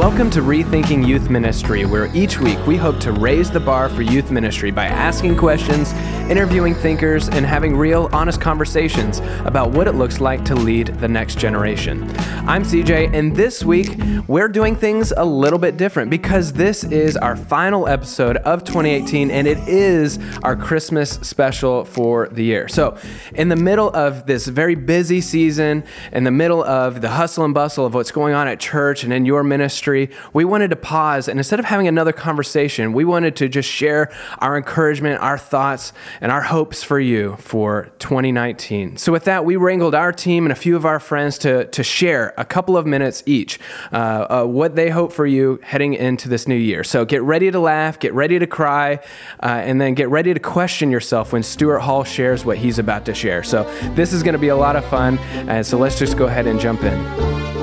Welcome to Rethinking Youth Ministry, where each week we hope to raise the bar for youth ministry by asking questions, interviewing thinkers, and having real, honest conversations about what it looks like to lead the next generation. I'm CJ, and this week we're doing things a little bit different because this is our final episode of 2018 and it is our Christmas special for the year. So, in the middle of this very busy season, in the middle of the hustle and bustle of what's going on at church and in your ministry, we wanted to pause and instead of having another conversation, we wanted to just share our encouragement, our thoughts, and our hopes for you for 2019. So, with that, we wrangled our team and a few of our friends to, to share a couple of minutes each uh, uh, what they hope for you heading into this new year. So, get ready to laugh, get ready to cry, uh, and then get ready to question yourself when Stuart Hall shares what he's about to share. So, this is going to be a lot of fun. And so, let's just go ahead and jump in.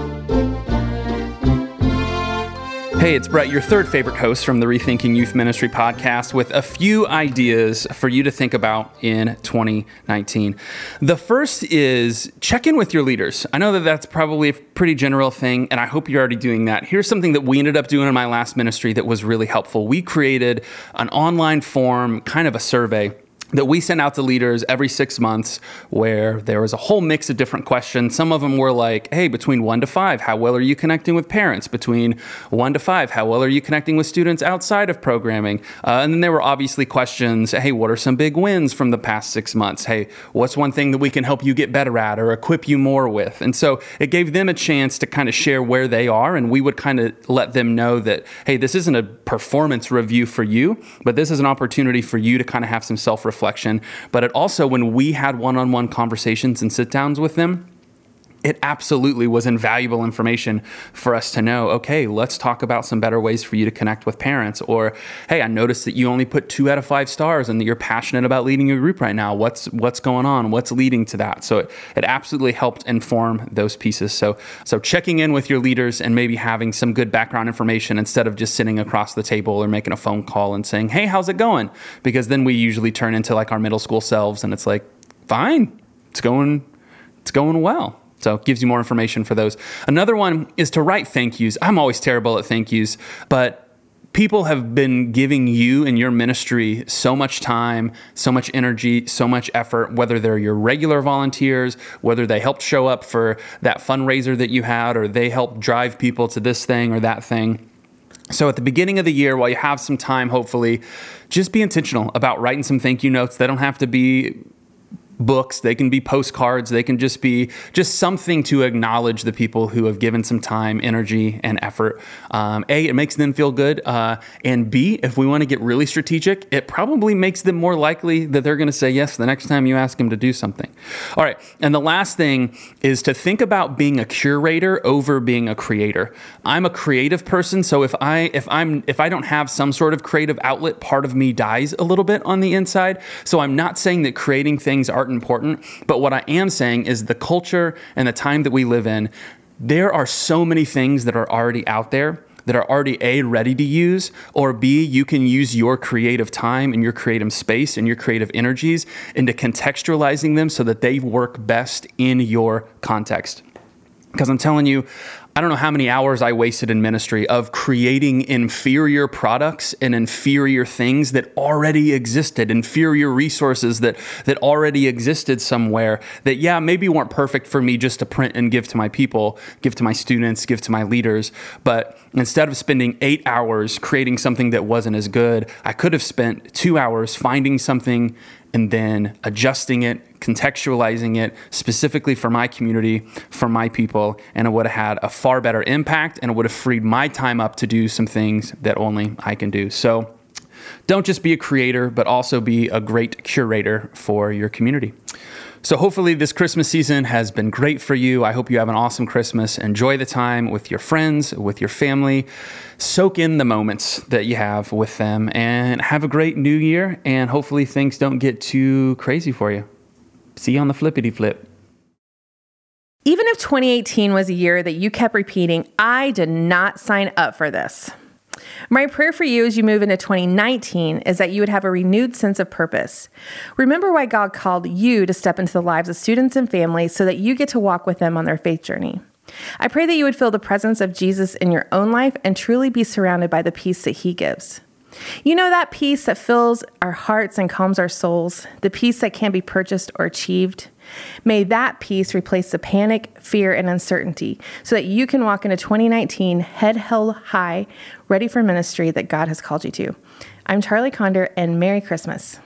Hey, it's Brett, your third favorite host from the Rethinking Youth Ministry podcast, with a few ideas for you to think about in 2019. The first is check in with your leaders. I know that that's probably a pretty general thing, and I hope you're already doing that. Here's something that we ended up doing in my last ministry that was really helpful. We created an online form, kind of a survey that we sent out to leaders every six months where there was a whole mix of different questions. Some of them were like, hey, between one to five, how well are you connecting with parents? Between one to five, how well are you connecting with students outside of programming? Uh, and then there were obviously questions, hey, what are some big wins from the past six months? Hey, what's one thing that we can help you get better at or equip you more with? And so it gave them a chance to kind of share where they are. And we would kind of let them know that, hey, this isn't a performance review for you, but this is an opportunity for you to kind of have some self reflection. But it also, when we had one on one conversations and sit downs with them, it absolutely was invaluable information for us to know okay let's talk about some better ways for you to connect with parents. Or hey i noticed that you only put two out of five stars and that you're passionate about leading your group right now. What's what's going on? What's leading to that? So it, it absolutely helped inform those pieces. So so checking in with your leaders and maybe having some good background information instead of just sitting across the table or making a phone call and saying hey how's it going? Because then we usually turn into like our middle school selves and it's like fine. It's going it's going well so it gives you more information for those. Another one is to write thank yous. I'm always terrible at thank yous, but people have been giving you and your ministry so much time, so much energy, so much effort, whether they're your regular volunteers, whether they helped show up for that fundraiser that you had, or they helped drive people to this thing or that thing. So at the beginning of the year, while you have some time, hopefully, just be intentional about writing some thank you notes. They don't have to be books. They can be postcards. They can just be just something to acknowledge the people who have given some time energy and effort. Um, a it makes them feel good. Uh, and b if we want to get really strategic it probably makes them more likely that they're going to say yes the next time you ask them to do something. All right and the last thing is to think about being a curator over being a creator. I'm a creative person so if i if i'm if i don't have some sort of creative outlet part of me dies a little bit on the inside. So i'm not saying that creating things are important. But what I am saying is the culture and the time that we live in, there are so many things that are already out there that are already A, ready to use, or B, you can use your creative time and your creative space and your creative energies into contextualizing them so that they work best in your context. Because I'm telling you, I don't know how many hours I wasted in ministry of creating inferior products and inferior things that already existed, inferior resources that that already existed somewhere that yeah, maybe weren't perfect for me just to print and give to my people, give to my students, give to my leaders, but instead of spending 8 hours creating something that wasn't as good, I could have spent 2 hours finding something and then adjusting it, contextualizing it specifically for my community, for my people, and it would have had a far better impact and it would have freed my time up to do some things that only I can do. So don't just be a creator, but also be a great curator for your community. So, hopefully, this Christmas season has been great for you. I hope you have an awesome Christmas. Enjoy the time with your friends, with your family. Soak in the moments that you have with them and have a great new year. And hopefully, things don't get too crazy for you. See you on the flippity flip. Even if 2018 was a year that you kept repeating, I did not sign up for this. My prayer for you as you move into 2019 is that you would have a renewed sense of purpose. Remember why God called you to step into the lives of students and families so that you get to walk with them on their faith journey. I pray that you would feel the presence of Jesus in your own life and truly be surrounded by the peace that he gives. You know that peace that fills our hearts and calms our souls, the peace that can't be purchased or achieved. May that peace replace the panic, fear, and uncertainty so that you can walk into 2019 head held high, ready for ministry that God has called you to. I'm Charlie Condor, and Merry Christmas.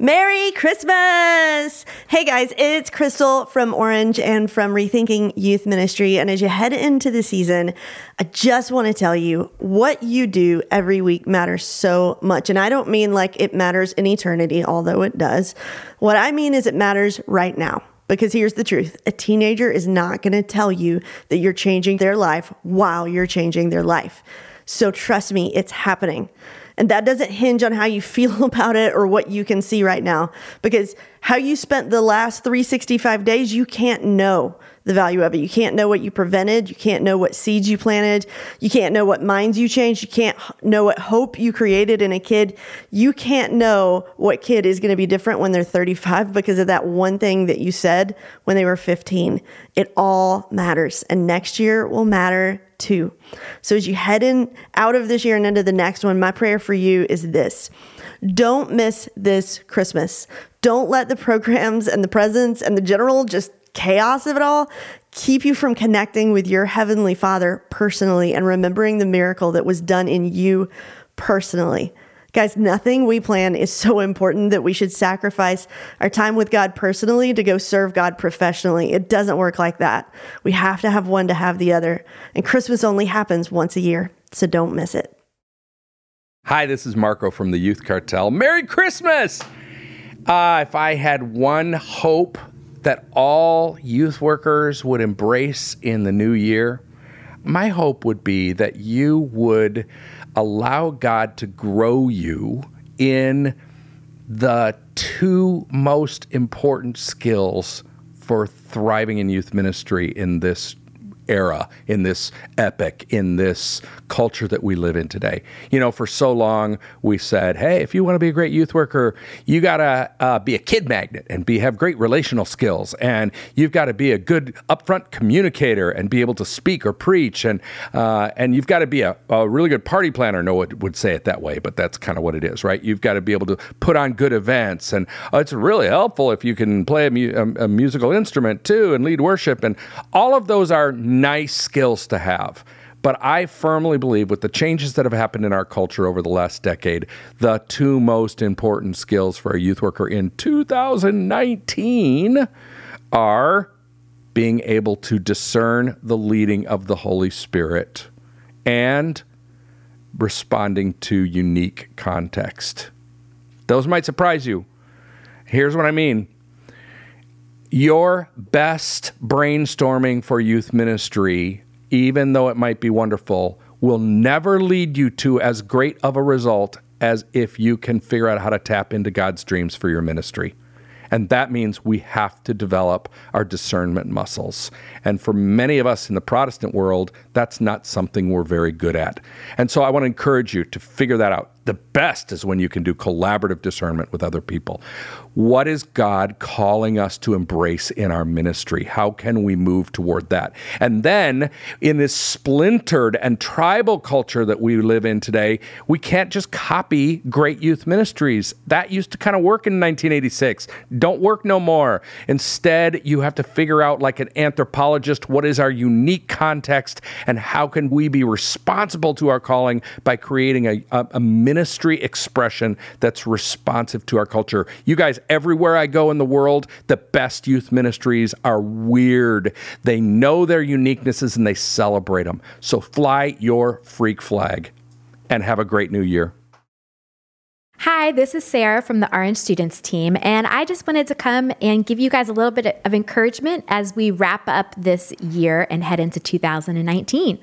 Merry Christmas! Hey guys, it's Crystal from Orange and from Rethinking Youth Ministry. And as you head into the season, I just want to tell you what you do every week matters so much. And I don't mean like it matters in eternity, although it does. What I mean is it matters right now. Because here's the truth a teenager is not going to tell you that you're changing their life while you're changing their life. So trust me, it's happening. And that doesn't hinge on how you feel about it or what you can see right now, because how you spent the last 365 days, you can't know the value of it. You can't know what you prevented. You can't know what seeds you planted. You can't know what minds you changed. You can't know what hope you created in a kid. You can't know what kid is going to be different when they're 35 because of that one thing that you said when they were 15. It all matters. And next year will matter too. So as you head in out of this year and into the next one, my prayer for you is this. Don't miss this Christmas. Don't let the programs and the presents and the general just chaos of it all keep you from connecting with your heavenly Father personally and remembering the miracle that was done in you personally. Guys, nothing we plan is so important that we should sacrifice our time with God personally to go serve God professionally. It doesn't work like that. We have to have one to have the other. And Christmas only happens once a year, so don't miss it. Hi, this is Marko from the Youth Cartel. Merry Christmas! Uh, if I had one hope that all youth workers would embrace in the new year, my hope would be that you would allow God to grow you in the two most important skills for thriving in youth ministry in this era, in this epic, in this culture that we live in today. You know, for so long we said, hey, if you want to be a great youth worker, you got to uh, be a kid magnet and be have great relational skills, and you've got to be a good upfront communicator and be able to speak or preach, and uh, and you've got to be a, a, really good party planner. No one would say it that way, but that's kind of what it is, right? You've got to be able to put on good events, and uh, it's really helpful if you can play a, mu- a, a musical instrument too and lead worship, and all of those are nice skills to have. But I firmly believe with the changes that have happened in our culture over the last decade, the two most important skills for a youth worker in 2019 are being able to discern the leading of the Holy Spirit and responding to unique context. Those might surprise you. Here's what I mean your best brainstorming for youth ministry, even though it might be wonderful, will never lead you to as great of a result as if you can figure out how to tap into God's dreams for your ministry. And that means we have to develop our discernment muscles. And for many of us in the Protestant world, that's not something we're very good at. And so I want to encourage you to figure that out. The best is when you can do collaborative discernment with other people. What is God calling us to embrace in our ministry? How can we move toward that? And then, in this splintered and tribal culture that we live in today, we can't just copy great youth ministries. That used to kind of work in 1986. Don't work no more. Instead, you have to figure out, like an anthropologist, what is our unique context and how can we be responsible to our calling by creating a, a, a ministry expression that's responsive to our culture. You guys, everywhere I go in the world, the best youth ministries are weird. They know their uniquenesses and they celebrate them. So fly your freak flag and have a great new year. Hi, this is Sarah from the Orange Students team, and I just wanted to come and give you guys a little bit of encouragement as we wrap up this year and head into 2019.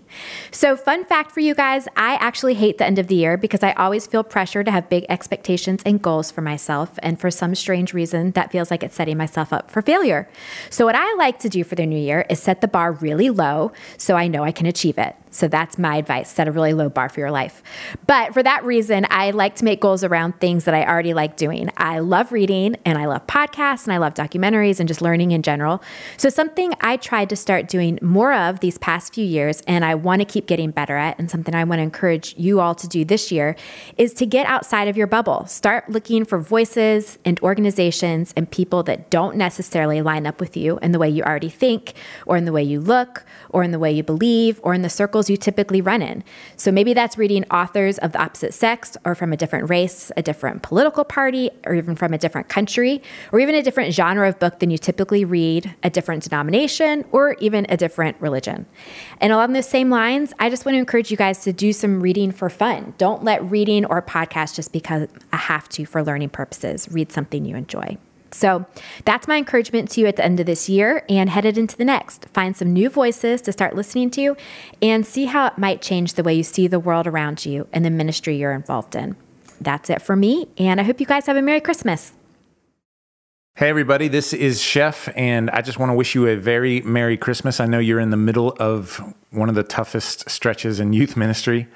So, fun fact for you guys I actually hate the end of the year because I always feel pressure to have big expectations and goals for myself, and for some strange reason, that feels like it's setting myself up for failure. So, what I like to do for the new year is set the bar really low so I know I can achieve it. So that's my advice set a really low bar for your life. But for that reason, I like to make goals around things that I already like doing. I love reading and I love podcasts and I love documentaries and just learning in general. So, something I tried to start doing more of these past few years and I want to keep getting better at, and something I want to encourage you all to do this year is to get outside of your bubble. Start looking for voices and organizations and people that don't necessarily line up with you in the way you already think, or in the way you look, or in the way you believe, or in the circles you typically run in. So maybe that's reading authors of the opposite sex, or from a different race, a different political party, or even from a different country, or even a different genre of book than you typically read, a different denomination, or even a different religion. And along those same lines, I just want to encourage you guys to do some reading for fun. Don't let reading or podcast just become a have to for learning purposes. Read something you enjoy. So that's my encouragement to you at the end of this year and headed into the next. Find some new voices to start listening to and see how it might change the way you see the world around you and the ministry you're involved in. That's it for me, and I hope you guys have a Merry Christmas. Hey, everybody, this is Chef, and I just want to wish you a very Merry Christmas. I know you're in the middle of one of the toughest stretches in youth ministry,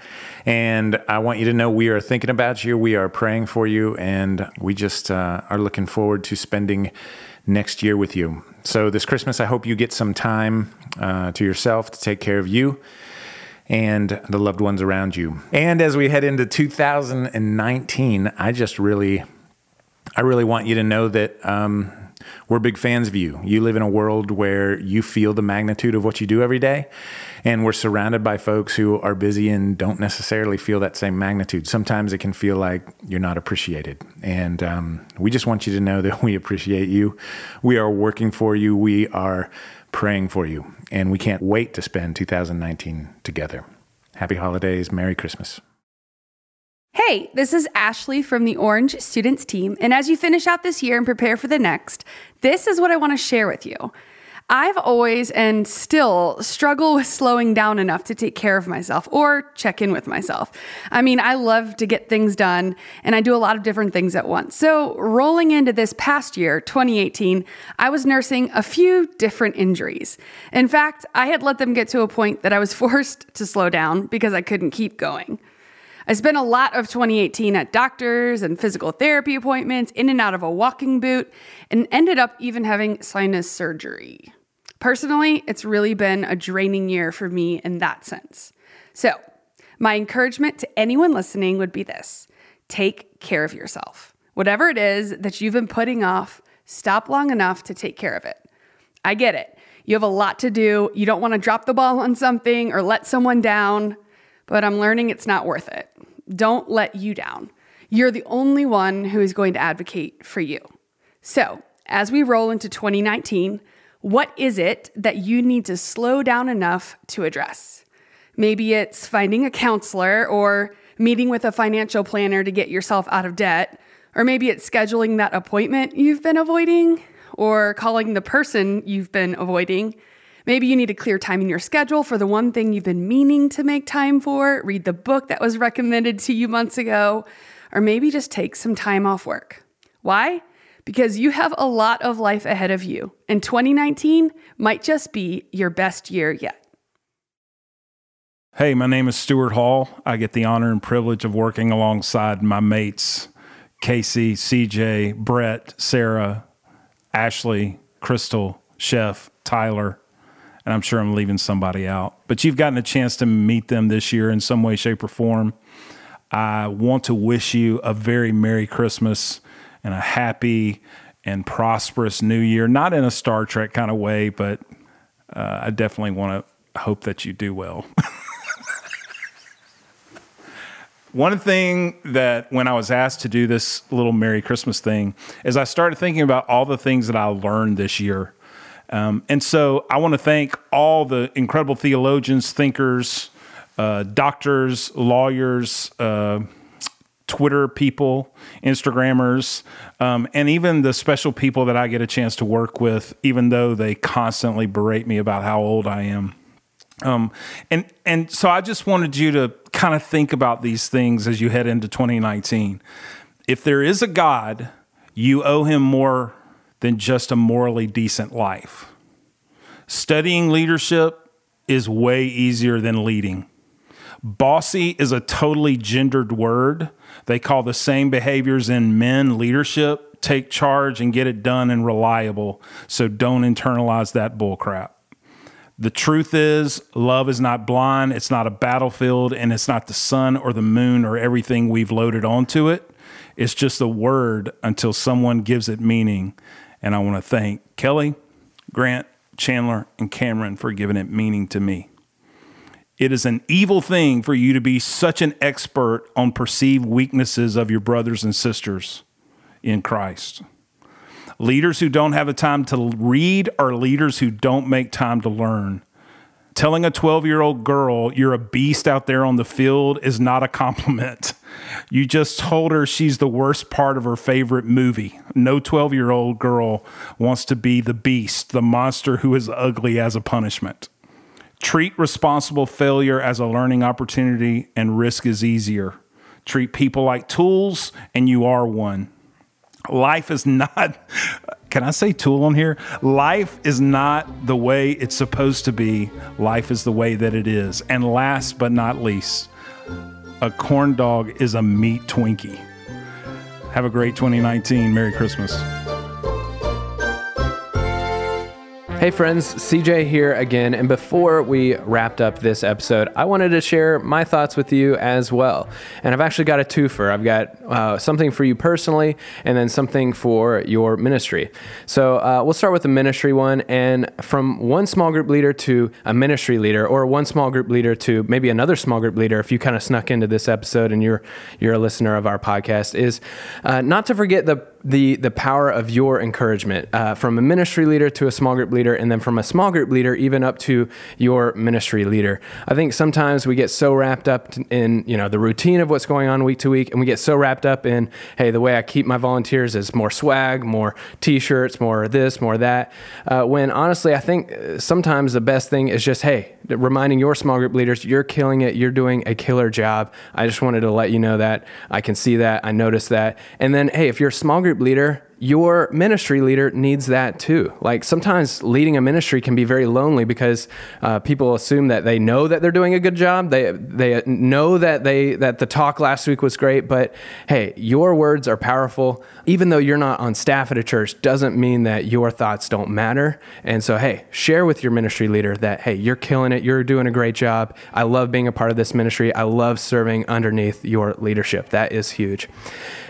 and I want you to know we are thinking about you, we are praying for you, and we just uh, are looking forward to spending next year with you. So, this Christmas, I hope you get some time uh, to yourself to take care of you and the loved ones around you. And as we head into 2019, I just really I really want you to know that um, we're big fans of you. You live in a world where you feel the magnitude of what you do every day. And we're surrounded by folks who are busy and don't necessarily feel that same magnitude. Sometimes it can feel like you're not appreciated. And um, we just want you to know that we appreciate you. We are working for you. We are praying for you. And we can't wait to spend 2019 together. Happy holidays. Merry Christmas. Hey, this is Ashley from the Orange Students Team. And as you finish out this year and prepare for the next, this is what I want to share with you. I've always and still struggle with slowing down enough to take care of myself or check in with myself. I mean, I love to get things done and I do a lot of different things at once. So, rolling into this past year, 2018, I was nursing a few different injuries. In fact, I had let them get to a point that I was forced to slow down because I couldn't keep going. I spent a lot of 2018 at doctors and physical therapy appointments, in and out of a walking boot, and ended up even having sinus surgery. Personally, it's really been a draining year for me in that sense. So, my encouragement to anyone listening would be this take care of yourself. Whatever it is that you've been putting off, stop long enough to take care of it. I get it. You have a lot to do. You don't want to drop the ball on something or let someone down but I'm learning it's not worth it. Don't let you down. You're the only one who is going to advocate for you. So, as we roll into 2019, what is it that you need to slow down enough to address? Maybe it's finding a counselor or meeting with a financial planner to get yourself out of debt, or maybe it's scheduling that appointment you've been avoiding, or calling the person you've been avoiding Maybe you need a clear time in your schedule for the one thing you've been meaning to make time for, read the book that was recommended to you months ago, or maybe just take some time off work. Why? Because you have a lot of life ahead of you, and 2019 might just be your best year yet. Hey, my name is Stuart Hall. I get the honor and privilege of working alongside my mates, Casey, CJ, Brett, Sarah, Ashley, Crystal, Chef, Tyler, and I'm sure I'm leaving somebody out. But you've gotten a chance to meet them this year in some way, shape, or form. I want to wish you a very Merry Christmas and a happy and prosperous New Year. Not in a Star Trek kind of way, but uh, I definitely want to hope that you do well. One thing that when I was asked to do this little Merry Christmas thing is I started thinking about all the things that I learned this year um, and so I want to thank all the incredible theologians, thinkers, uh, doctors, lawyers, uh, Twitter people, Instagrammers, um, and even the special people that I get a chance to work with, even though they constantly berate me about how old I am. Um, and and so I just wanted you to kind of think about these things as you head into 2019. If there is a God, you owe him more than just a morally decent life. Studying leadership is way easier than leading. Bossy is a totally gendered word. They call the same behaviors in men leadership, take charge and get it done and reliable. So don't internalize that bullcrap. The truth is, love is not blind, it's not a battlefield, and it's not the sun or the moon or everything we've loaded onto it. It's just a word until someone gives it meaning. And I want to thank Kelly, Grant, Chandler, and Cameron for giving it meaning to me. It is an evil thing for you to be such an expert on perceived weaknesses of your brothers and sisters in Christ. Leaders who don't have the time to read are leaders who don't make time to learn. Telling a 12 year old girl you're a beast out there on the field is not a compliment. You just told her she's the worst part of her favorite movie. No 12 year old girl wants to be the beast, the monster who is ugly as a punishment. Treat responsible failure as a learning opportunity and risk is easier. Treat people like tools and you are one. Life is not, can I say tool on here? Life is not the way it's supposed to be. Life is the way that it is. And last but not least, a corn dog is a meat Twinkie. Have a great 2019. Merry Christmas. Hey friends, CJ here again. And before we wrapped up this episode, I wanted to share my thoughts with you as well. And I've actually got a twofer. I've got uh, something for you personally and then something for your ministry. So uh, we'll start with the ministry one. And from one small group leader to a ministry leader, or one small group leader to maybe another small group leader, if you kind of snuck into this episode and you're, you're a listener of our podcast, is uh, not to forget the the the power of your encouragement uh, from a ministry leader to a small group leader and then from a small group leader even up to your ministry leader. I think sometimes we get so wrapped up in you know the routine of what's going on week to week and we get so wrapped up in hey the way i keep my volunteers is more swag more t-shirts more this more that. Uh, when honestly i think uh, sometimes the best thing is just hey reminding your small group leaders you're killing it you're doing a killer job. I just wanted to let you know that i can see that i noticed that. And then hey if you're a small group leader your ministry leader needs that too. Like sometimes leading a ministry can be very lonely because uh, people assume that they know that they're doing a good job. They they know that they that the talk last week was great, but hey, your words are powerful. Even though you're not on staff at a church, doesn't mean that your thoughts don't matter. And so, hey, share with your ministry leader that hey, you're killing it. You're doing a great job. I love being a part of this ministry. I love serving underneath your leadership. That is huge.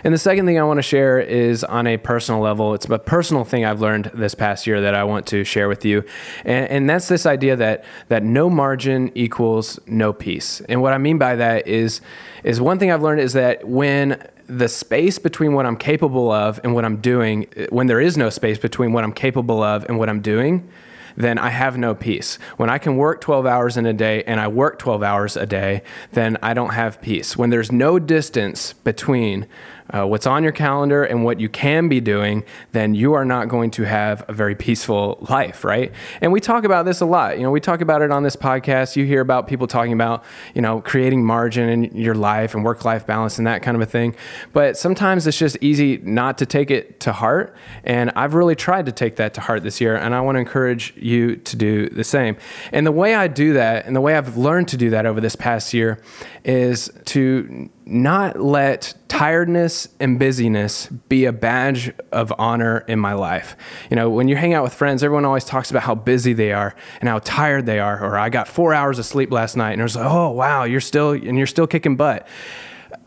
And the second thing I want to share is on a personal level. It's a personal thing I've learned this past year that I want to share with you. And, and that's this idea that, that no margin equals no peace. And what I mean by that is, is one thing I've learned is that when the space between what I'm capable of and what I'm doing, when there is no space between what I'm capable of and what I'm doing, then I have no peace. When I can work 12 hours in a day and I work 12 hours a day, then I don't have peace. When there's no distance between uh, what's on your calendar and what you can be doing, then you are not going to have a very peaceful life, right? And we talk about this a lot. You know, we talk about it on this podcast. You hear about people talking about, you know, creating margin in your life and work life balance and that kind of a thing. But sometimes it's just easy not to take it to heart. And I've really tried to take that to heart this year. And I want to encourage you to do the same. And the way I do that and the way I've learned to do that over this past year is to not let tiredness and busyness be a badge of honor in my life. You know, when you hang out with friends, everyone always talks about how busy they are and how tired they are, or I got four hours of sleep last night, and it was like, oh wow, you're still and you're still kicking butt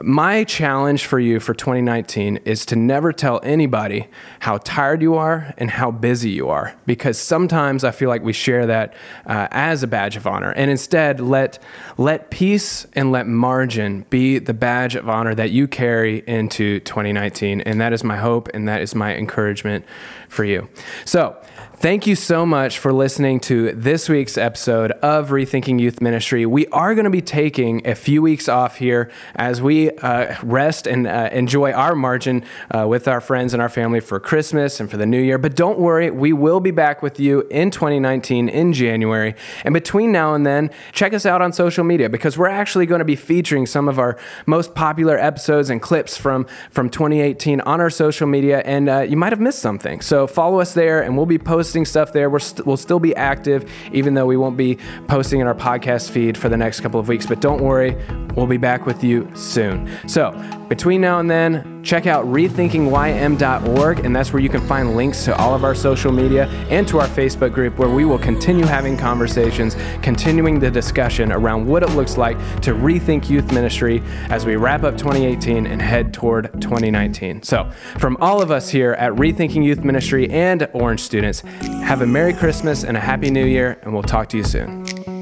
my challenge for you for 2019 is to never tell anybody how tired you are and how busy you are, because sometimes I feel like we share that uh, as a badge of honor, and instead let let peace and let margin be the badge of honor that you carry into 2019, and that is my hope and that is my encouragement for you. So. Thank you so much for listening to this week's episode of Rethinking Youth Ministry. We are going to be taking a few weeks off here as we uh, rest and uh, enjoy our margin uh, with our friends and our family for Christmas and for the new year. But don't worry, we will be back with you in 2019 in January. And between now and then, check us out on social media because we're actually going to be featuring some of our most popular episodes and clips from, from 2018 on our social media. And uh, you might have missed something. So follow us there and we'll be posting stuff there. We're st- we'll still be active, even though we won't be posting in our podcast feed for the next couple of weeks. But don't worry, we'll be back with you soon. So between now and then, check out rethinkingym.org, and that's where you can find links to all of our social media and to our Facebook group, where we will continue having conversations, continuing the discussion around what it looks like to rethink youth ministry as we wrap up 2018 and head toward 2019. So, from all of us here at Rethinking Youth Ministry and Orange students, have a Merry Christmas and a Happy New Year, and we'll talk to you soon.